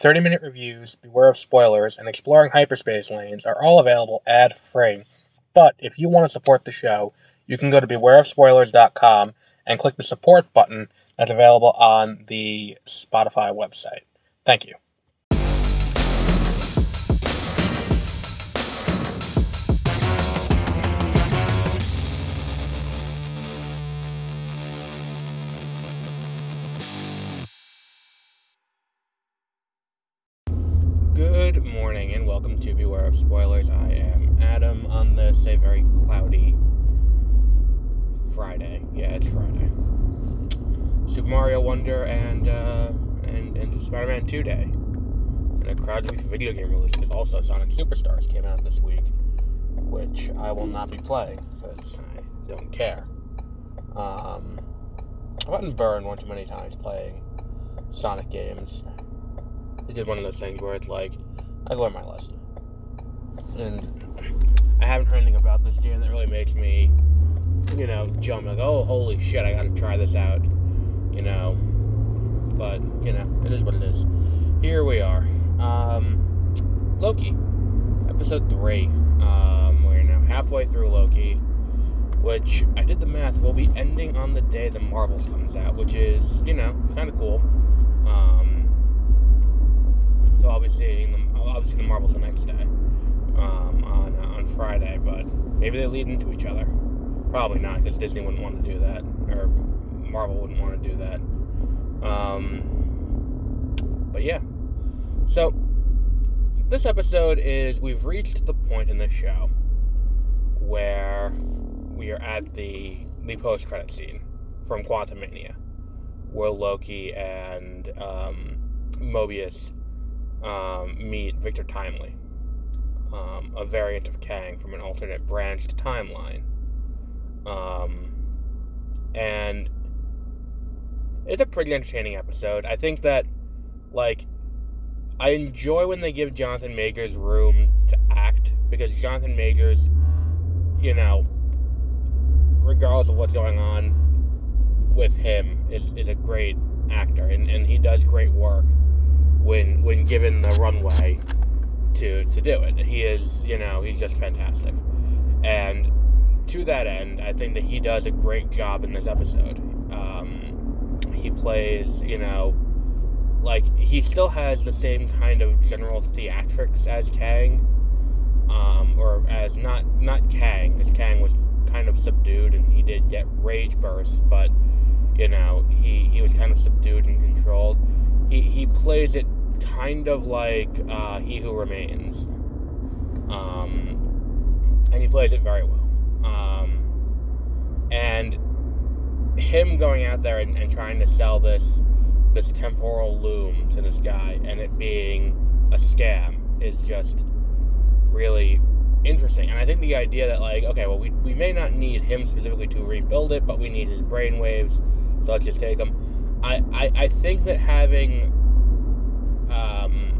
30 minute reviews, beware of spoilers, and exploring hyperspace lanes are all available ad free. But if you want to support the show, you can go to bewareofspoilers.com and click the support button that's available on the Spotify website. Thank you. Very cloudy Friday. Yeah, it's Friday. Super Mario Wonder and uh, and and Spider-Man 2 Day. And a crowd of video game release releases. Also, Sonic Superstars came out this week, which I will not be playing because I don't care. Um, I've gotten burned one too many times playing Sonic games. I did one of those things where it's like, I've learned my lesson. And I haven't heard anything about this game that really makes me, you know, jump like, oh, holy shit, I gotta try this out. You know, but, you know, it is what it is. Here we are. Um, Loki, episode 3. Um, we're now halfway through Loki, which I did the math, will be ending on the day the Marvels comes out, which is, you know, kind of cool. Um, so be seeing the Marvels the next day um, Friday. But maybe they lead into each other. Probably not, because Disney wouldn't want to do that, or Marvel wouldn't want to do that. Um, but yeah. So this episode is we've reached the point in the show where we are at the the post credit scene from Quantumania, where Loki and um, Mobius um, meet Victor Timely, um, a variant of Kang from an alternate branched timeline. Um, and it's a pretty entertaining episode. I think that, like, I enjoy when they give Jonathan Majors room to act because Jonathan Majors, you know, regardless of what's going on with him, is, is a great actor and, and he does great work when when given the runway to to do it. He is, you know, he's just fantastic. And to that end, I think that he does a great job in this episode. Um, he plays, you know, like he still has the same kind of general theatrics as Kang, um, or as not not Kang, because Kang was kind of subdued and he did get rage bursts, but you know he he was kind of subdued and controlled he he plays it kind of like uh, He Who Remains, um, and he plays it very well. Um, and him going out there and, and trying to sell this this temporal loom to this guy, and it being a scam, is just really interesting. And I think the idea that like, okay, well, we, we may not need him specifically to rebuild it, but we need his brainwaves, so let's just take him. I, I, I think that having um,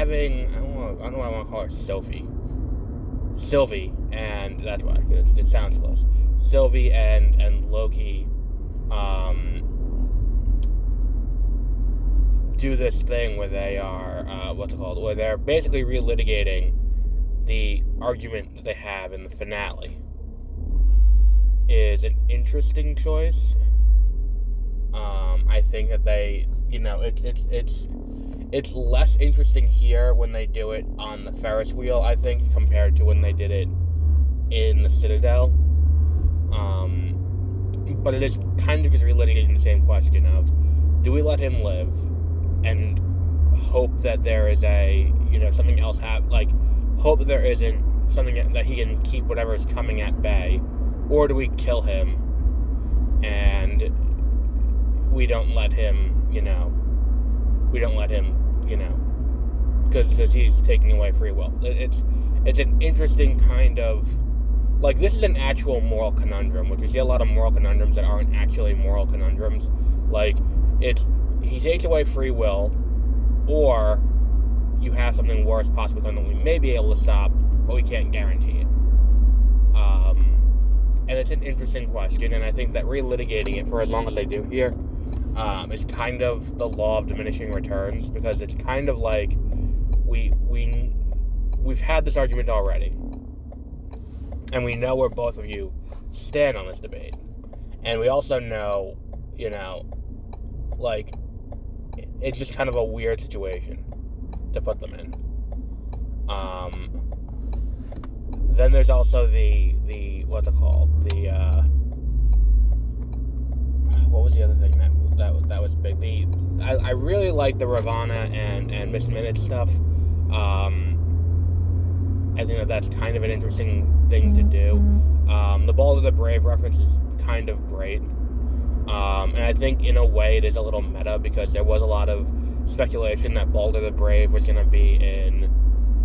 having I don't, know, I don't know what I want to call her Sophie Sylvie and that's why it, it sounds close. Sylvie and and Loki um, do this thing where they are uh, what's it called? Where they're basically relitigating the argument that they have in the finale. Is an interesting choice. Um, I think that they, you know, it's it's it's it's less interesting here when they do it on the Ferris wheel. I think compared to when they did it in the Citadel. Um, but it is kind of just relitigating the same question of, do we let him live, and hope that there is a you know something else have like hope there isn't something that he can keep whatever is coming at bay, or do we kill him and we don't let him, you know, we don't let him, you know, because he's taking away free will. It's it's an interesting kind of like this is an actual moral conundrum, which we see a lot of moral conundrums that aren't actually moral conundrums. Like it's he takes away free will, or you have something worse possibly coming that we may be able to stop, but we can't guarantee it. Um, and it's an interesting question, and I think that relitigating it for as long as they do here um, is kind of the law of diminishing returns because it's kind of like we we we've had this argument already, and we know where both of you stand on this debate, and we also know, you know, like it's just kind of a weird situation to put them in. Um, then there's also the the what's it called? The uh, what was the other thing that that that was big the I, I really like the Ravonna and and Miss Minute stuff. Um, I think that that's kind of an interesting thing to do. Um, the Balder the Brave reference is kind of great. Um, and I think in a way it is a little meta because there was a lot of speculation that Balder the Brave was going to be in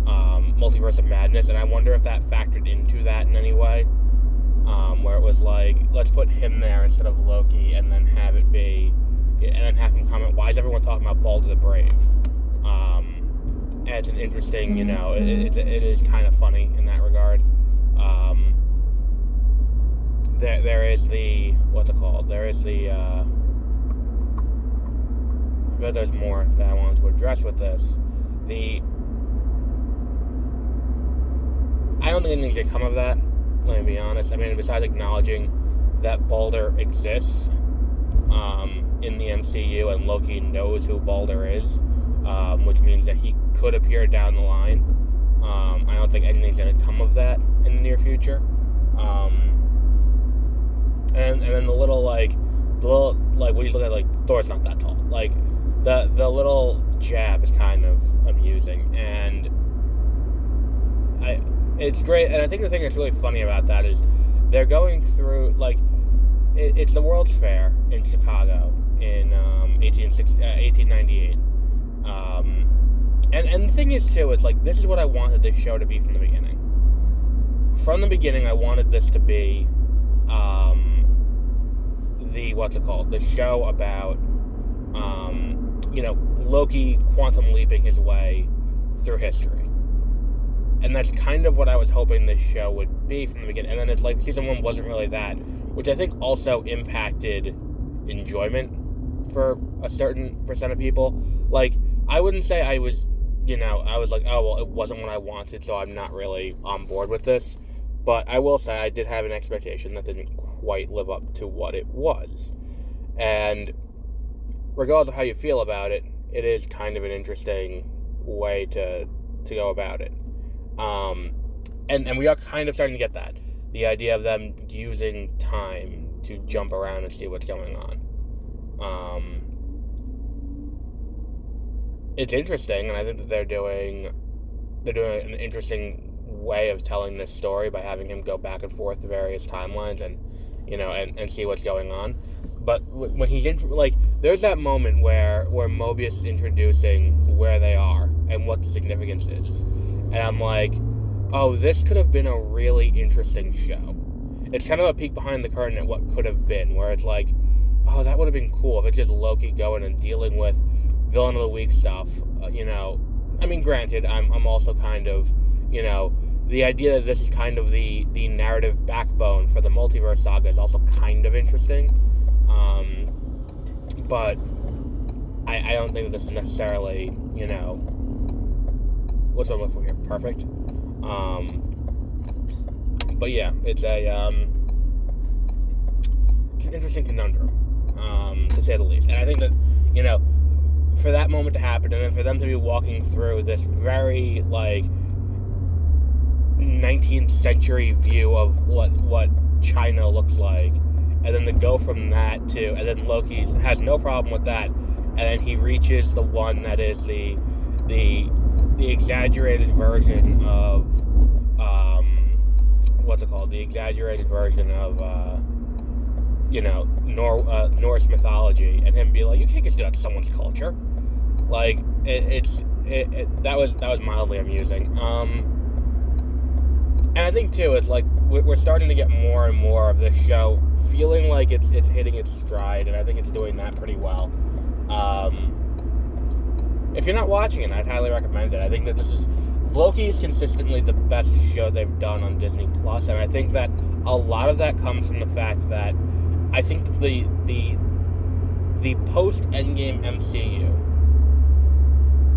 um, Multiverse of Madness, and I wonder if that factored into that in any way. Um, where it was like, let's put him there instead of Loki, and then have it be, and then have him comment, why is everyone talking about Balder the Brave? Um, and it's an interesting, you know, it, it, it is kind of funny in that regard. Um, there, there is the what's it called? There is the. Uh, but there's more that I wanted to address with this. The I don't think anything can come of that. Let me be honest. I mean, besides acknowledging that Balder exists um, in the MCU and Loki knows who Balder is, um, which means that he could appear down the line. Um, I don't think anything's going to come of that in the near future. Um, and and then the little like the little like when you look at like Thor's not that tall. Like the the little jab is kind of amusing and I it's great and I think the thing that's really funny about that is they're going through like it, it's the World's Fair in Chicago in um, 1898. Uh, um, and and the thing is too, it's like this is what I wanted this show to be from the beginning. From the beginning, I wanted this to be um, the what's it called? The show about um, you know, Loki quantum leaping his way through history. And that's kind of what I was hoping this show would be from the beginning. And then it's like season one wasn't really that, which I think also impacted enjoyment for a certain percent of people. Like, I wouldn't say I was, you know, I was like, oh, well, it wasn't what I wanted, so I'm not really on board with this. But I will say I did have an expectation that didn't quite live up to what it was. And regardless of how you feel about it, it is kind of an interesting way to to go about it. Um, and and we are kind of starting to get that the idea of them using time to jump around and see what's going on. Um, it's interesting, and I think that they're doing they're doing an interesting way of telling this story by having him go back and forth to various timelines and you know and, and see what's going on. But when he's like, there's that moment where where Mobius is introducing where they are and what the significance is, and I'm like, oh, this could have been a really interesting show. It's kind of a peek behind the curtain at what could have been, where it's like, oh, that would have been cool if it's just Loki going and dealing with villain of the week stuff. Uh, you know, I mean, granted, I'm I'm also kind of, you know, the idea that this is kind of the the narrative backbone for the multiverse saga is also kind of interesting. Um, but I, I don't think that this is necessarily, you know, what's I'm looking for here? Perfect. Um, but yeah, it's a um, it's an interesting conundrum, um, to say the least. And I think that, you know, for that moment to happen, and then for them to be walking through this very like 19th century view of what what China looks like, and then to go from that to, and then Loki has no problem with that, and then he reaches the one that is the the the exaggerated version of um, what's it called? The exaggerated version of uh, you know Nor- uh, Norse mythology, and him be like, you can't just do that to someone's culture. Like it, it's it, it, that was that was mildly amusing. Um, and I think too, it's like we're starting to get more and more of this show feeling like it's it's hitting its stride, and I think it's doing that pretty well. Um, if you're not watching it, I'd highly recommend it. I think that this is Loki is consistently the best show they've done on Disney Plus, and I think that a lot of that comes from the fact that I think the the the post Endgame MCU,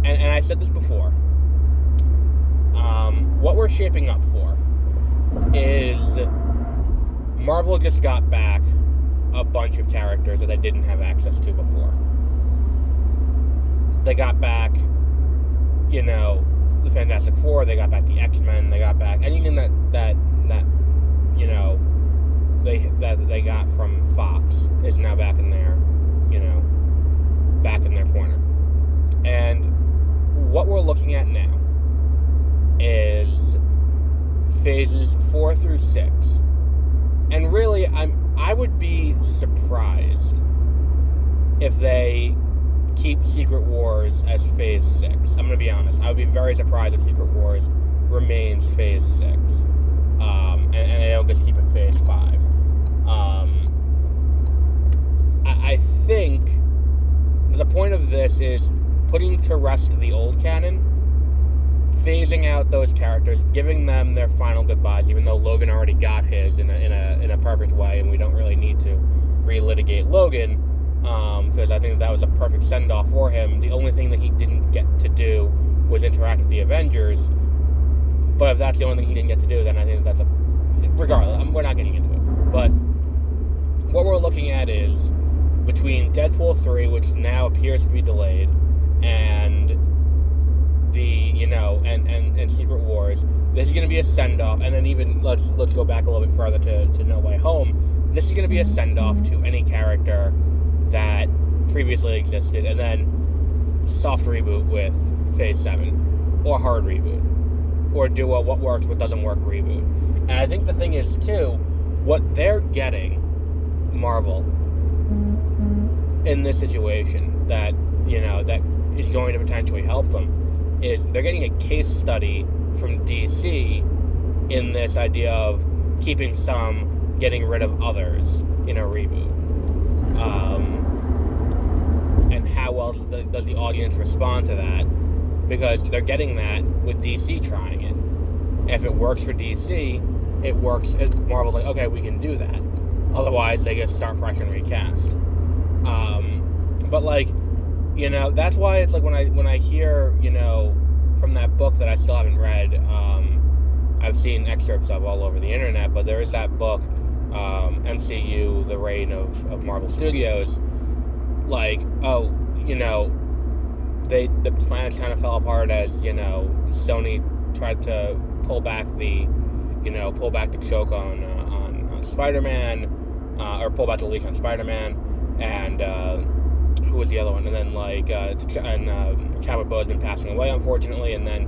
and, and I said this before, um, what we're shaping up for is Marvel just got back a bunch of characters that they didn't have access to before. They got back, you know, the Fantastic Four. They got back the X Men. They got back anything that that that you know they that they got from Fox is now back in their you know back in their corner. And what we're looking at now is phases four through six. And really, I'm I would be surprised if they keep Secret Wars as Phase 6. I'm to be honest. I would be very surprised if Secret Wars remains Phase 6. Um, and, and, they don't just keep it Phase 5. Um, I, I think the point of this is putting to rest the old canon, phasing out those characters, giving them their final goodbyes, even though Logan already got his in a, in a, in a perfect way, and we don't really need to relitigate Logan because um, I think that was a perfect send off for him. The only thing that he didn't get to do was interact with the Avengers. But if that's the only thing he didn't get to do, then I think that's a. Regardless, we're not getting into it. But what we're looking at is between Deadpool 3, which now appears to be delayed, and the you know and and, and Secret Wars. This is going to be a send off, and then even let's let's go back a little bit further to, to No Way Home. This is going to be a mm-hmm. send off to any character that previously existed, and then soft reboot with Phase 7, or hard reboot, or do a what works, what doesn't work reboot. And I think the thing is, too, what they're getting, Marvel, mm-hmm. in this situation that, you know, that is going to potentially help them, is they're getting a case study from DC in this idea of keeping some, getting rid of others in a reboot. Um, and how well does the, audience respond to that? Because they're getting that with DC trying it. If it works for DC, it works. Marvel's like, okay, we can do that. Otherwise, they just start fresh and recast. Um, but like, you know, that's why it's like when I when I hear, you know, from that book that I still haven't read. Um, I've seen excerpts of all over the internet, but there is that book, um, MCU: The Reign of, of Marvel Studios, like, oh, you know, they the plans kind of fell apart as you know Sony tried to pull back the, you know, pull back the choke on uh, on, on Spider-Man, uh, or pull back the leash on Spider-Man, and uh, who was the other one? And then like uh, and uh, Chadwick Boseman passing away unfortunately, and then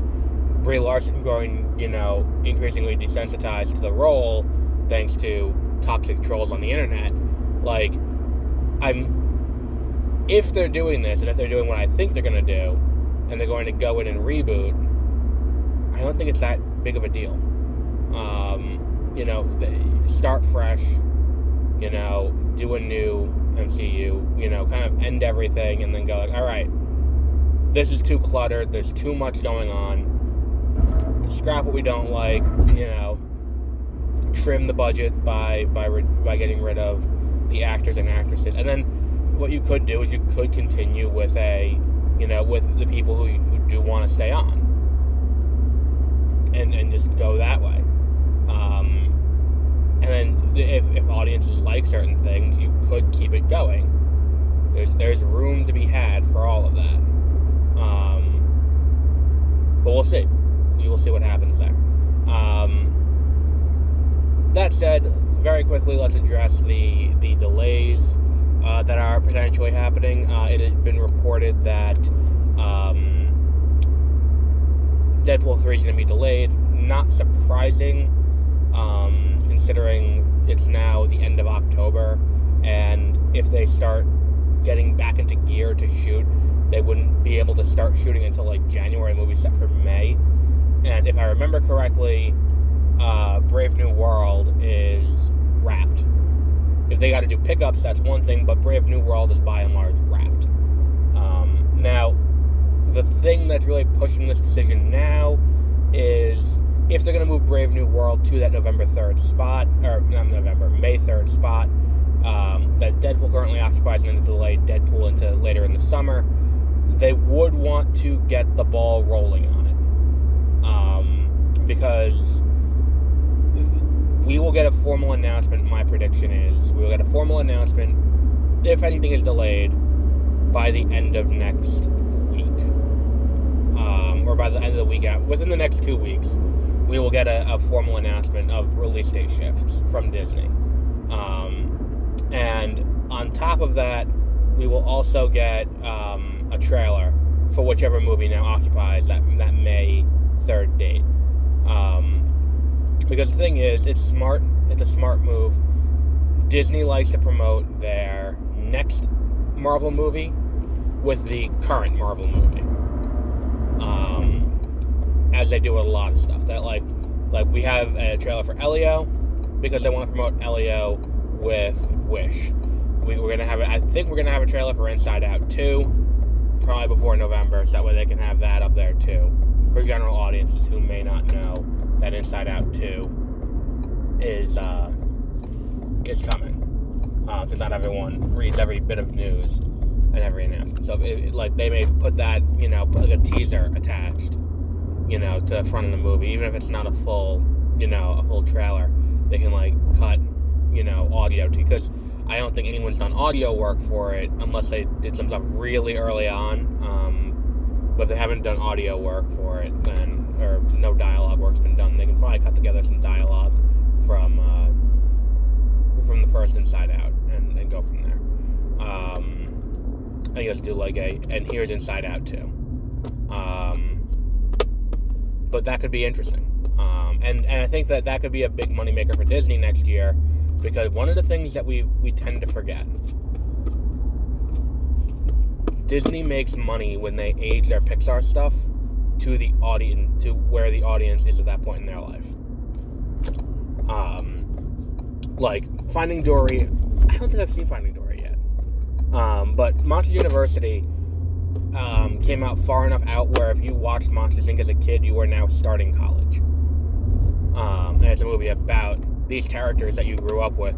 Brie Larson growing, you know, increasingly desensitized to the role thanks to toxic trolls on the internet. Like, I'm if they're doing this and if they're doing what I think they're going to do and they're going to go in and reboot, I don't think it's that big of a deal. Um, you know, start fresh, you know, do a new MCU, you know, kind of end everything and then go like, all right, this is too cluttered, there's too much going on. Scrap what we don't like, you know, trim the budget by by by getting rid of the actors and actresses, and then what you could do is you could continue with a, you know, with the people who, who do want to stay on, and and just go that way. Um, and then if, if audiences like certain things, you could keep it going. There's there's room to be had for all of that. Um, but we'll see. We will see what happens there. Um, that said, very quickly, let's address the the delays uh, that are potentially happening. Uh, it has been reported that um, Deadpool 3 is going to be delayed. Not surprising, um, considering it's now the end of October, and if they start getting back into gear to shoot, they wouldn't be able to start shooting until like January. Movie set for May, and if I remember correctly, uh, Brave New World is wrapped if they got to do pickups, that's one thing, but Brave New World is by and large wrapped. Um, now, the thing that's really pushing this decision now is if they're going to move Brave New World to that November 3rd spot, or not November, May 3rd spot, um, that Deadpool currently occupies, and then delay Deadpool into later in the summer. They would want to get the ball rolling on it um, because we will get a formal announcement. My prediction is we will get a formal announcement if anything is delayed by the end of next week, um, or by the end of the week within the next two weeks. We will get a, a formal announcement of release date shifts from Disney. On top of that, we will also get um, a trailer for whichever movie now occupies that, that May 3rd date. Um, because the thing is, it's smart, it's a smart move. Disney likes to promote their next Marvel movie with the current Marvel movie. Um, as they do with a lot of stuff. That like, like we have a trailer for Elio because they want to promote Elio with Wish. We, are gonna have it. I think we're gonna have a trailer for Inside Out 2, probably before November, so that way they can have that up there too for general audiences who may not know that Inside Out 2 is uh, is coming. Because uh, not everyone reads every bit of news and every announcement. So, it, like, they may put that, you know, put like a teaser attached, you know, to the front of the movie, even if it's not a full, you know, a full trailer. They can like cut, you know, audio to because I don't think anyone's done audio work for it unless they did some stuff really early on. Um, but if they haven't done audio work for it, then or no dialogue work's been done, they can probably cut together some dialogue from uh, from the first Inside Out and, and go from there. Um, I guess do like a and here's Inside Out 2. Um, but that could be interesting. Um, and and I think that that could be a big moneymaker for Disney next year because one of the things that we we tend to forget. Disney makes money when they age their Pixar stuff to the audience to where the audience is at that point in their life. Um, like Finding Dory, I don't think I've seen Finding Dory yet. Um, but Monsters University um, came out far enough out where if you watched Monsters Inc. as a kid, you are now starting college. Um, and it's a movie about these characters that you grew up with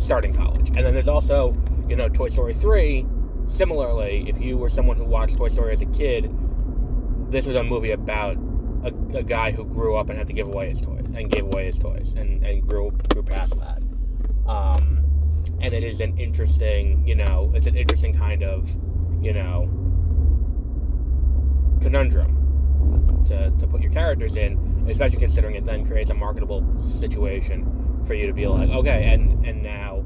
starting college. And then there's also, you know, Toy Story 3. Similarly, if you were someone who watched Toy Story as a kid, this was a movie about a, a, guy who grew up and had to give away his toys and gave away his toys and, and grew grew past that. Um, and it is an interesting, you know, it's an interesting kind of, you know, conundrum to, to put your characters in, especially considering it then creates a marketable situation for you to be like, okay, and and now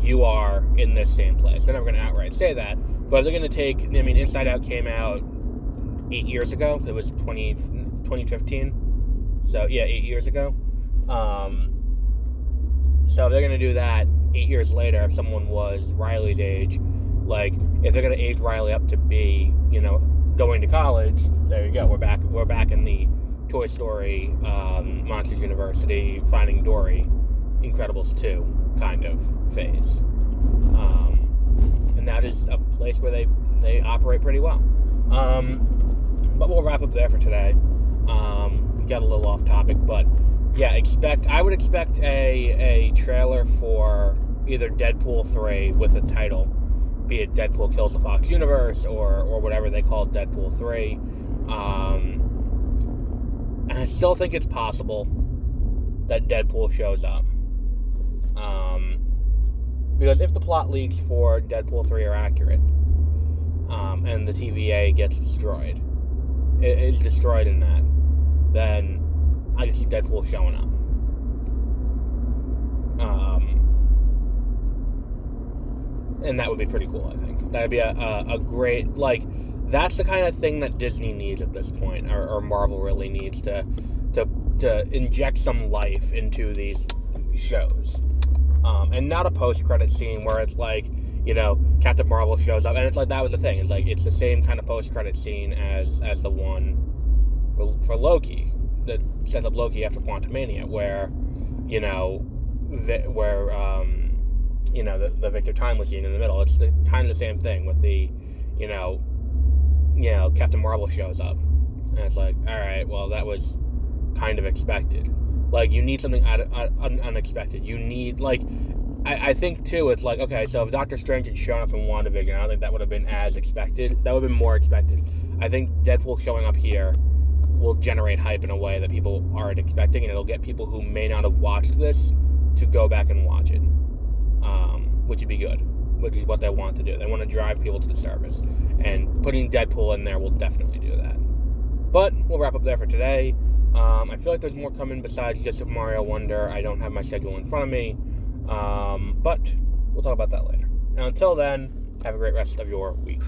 you are in this same place. They're never going to outright say that, but they're going to take. I mean, Inside Out came out eight years ago. It was 20, 2015. So, yeah, eight years ago. Um, so, they're going to do that eight years later, if someone was Riley's age, like, if they're going to age Riley up to be, you know, going to college, there you go. We're back. We're back in the Toy Story, um, Monsters University, Finding Dory, Incredibles 2 kind of phase. Um, and that is a place where they, they operate pretty well. Um, but we'll wrap up there for today. Um, got a little off topic, but yeah, expect I would expect a a trailer for either Deadpool three with a title, be it Deadpool kills the Fox universe or or whatever they call Deadpool three. Um, and I still think it's possible that Deadpool shows up. Um, because if the plot leaks for Deadpool 3 are accurate, um, and the TVA gets destroyed, it is destroyed in that, then I can see Deadpool showing up. Um, and that would be pretty cool. I think that'd be a, a, a, great like that's the kind of thing that Disney needs at this point, or, or Marvel really needs to to to inject some life into these shows, um, and not a post credit scene where it's like you know, Captain Marvel shows up, and it's like that was the thing. It's like it's the same kind of post credit scene as as the one for for Loki that sets up Loki after Quantumania, where you know, the, where um, you know the, the Victor Timely scene in the middle. It's the kind of the same thing with the, you know, you know Captain Marvel shows up, and it's like, all right, well that was kind of expected. Like you need something un- un- unexpected. You need like I, I think too, it's like okay, so if Doctor Strange had shown up in WandaVision, I don't think that would have been as expected. That would have been more expected. I think Deadpool showing up here will generate hype in a way that people aren't expecting, and it'll get people who may not have watched this to go back and watch it, um, which would be good. Which is what they want to do. They want to drive people to the service, and putting Deadpool in there will definitely do that. But we'll wrap up there for today. Um, I feel like there's more coming besides just Mario Wonder. I don't have my schedule in front of me, um, but we'll talk about that later. Now, until then, have a great rest of your week.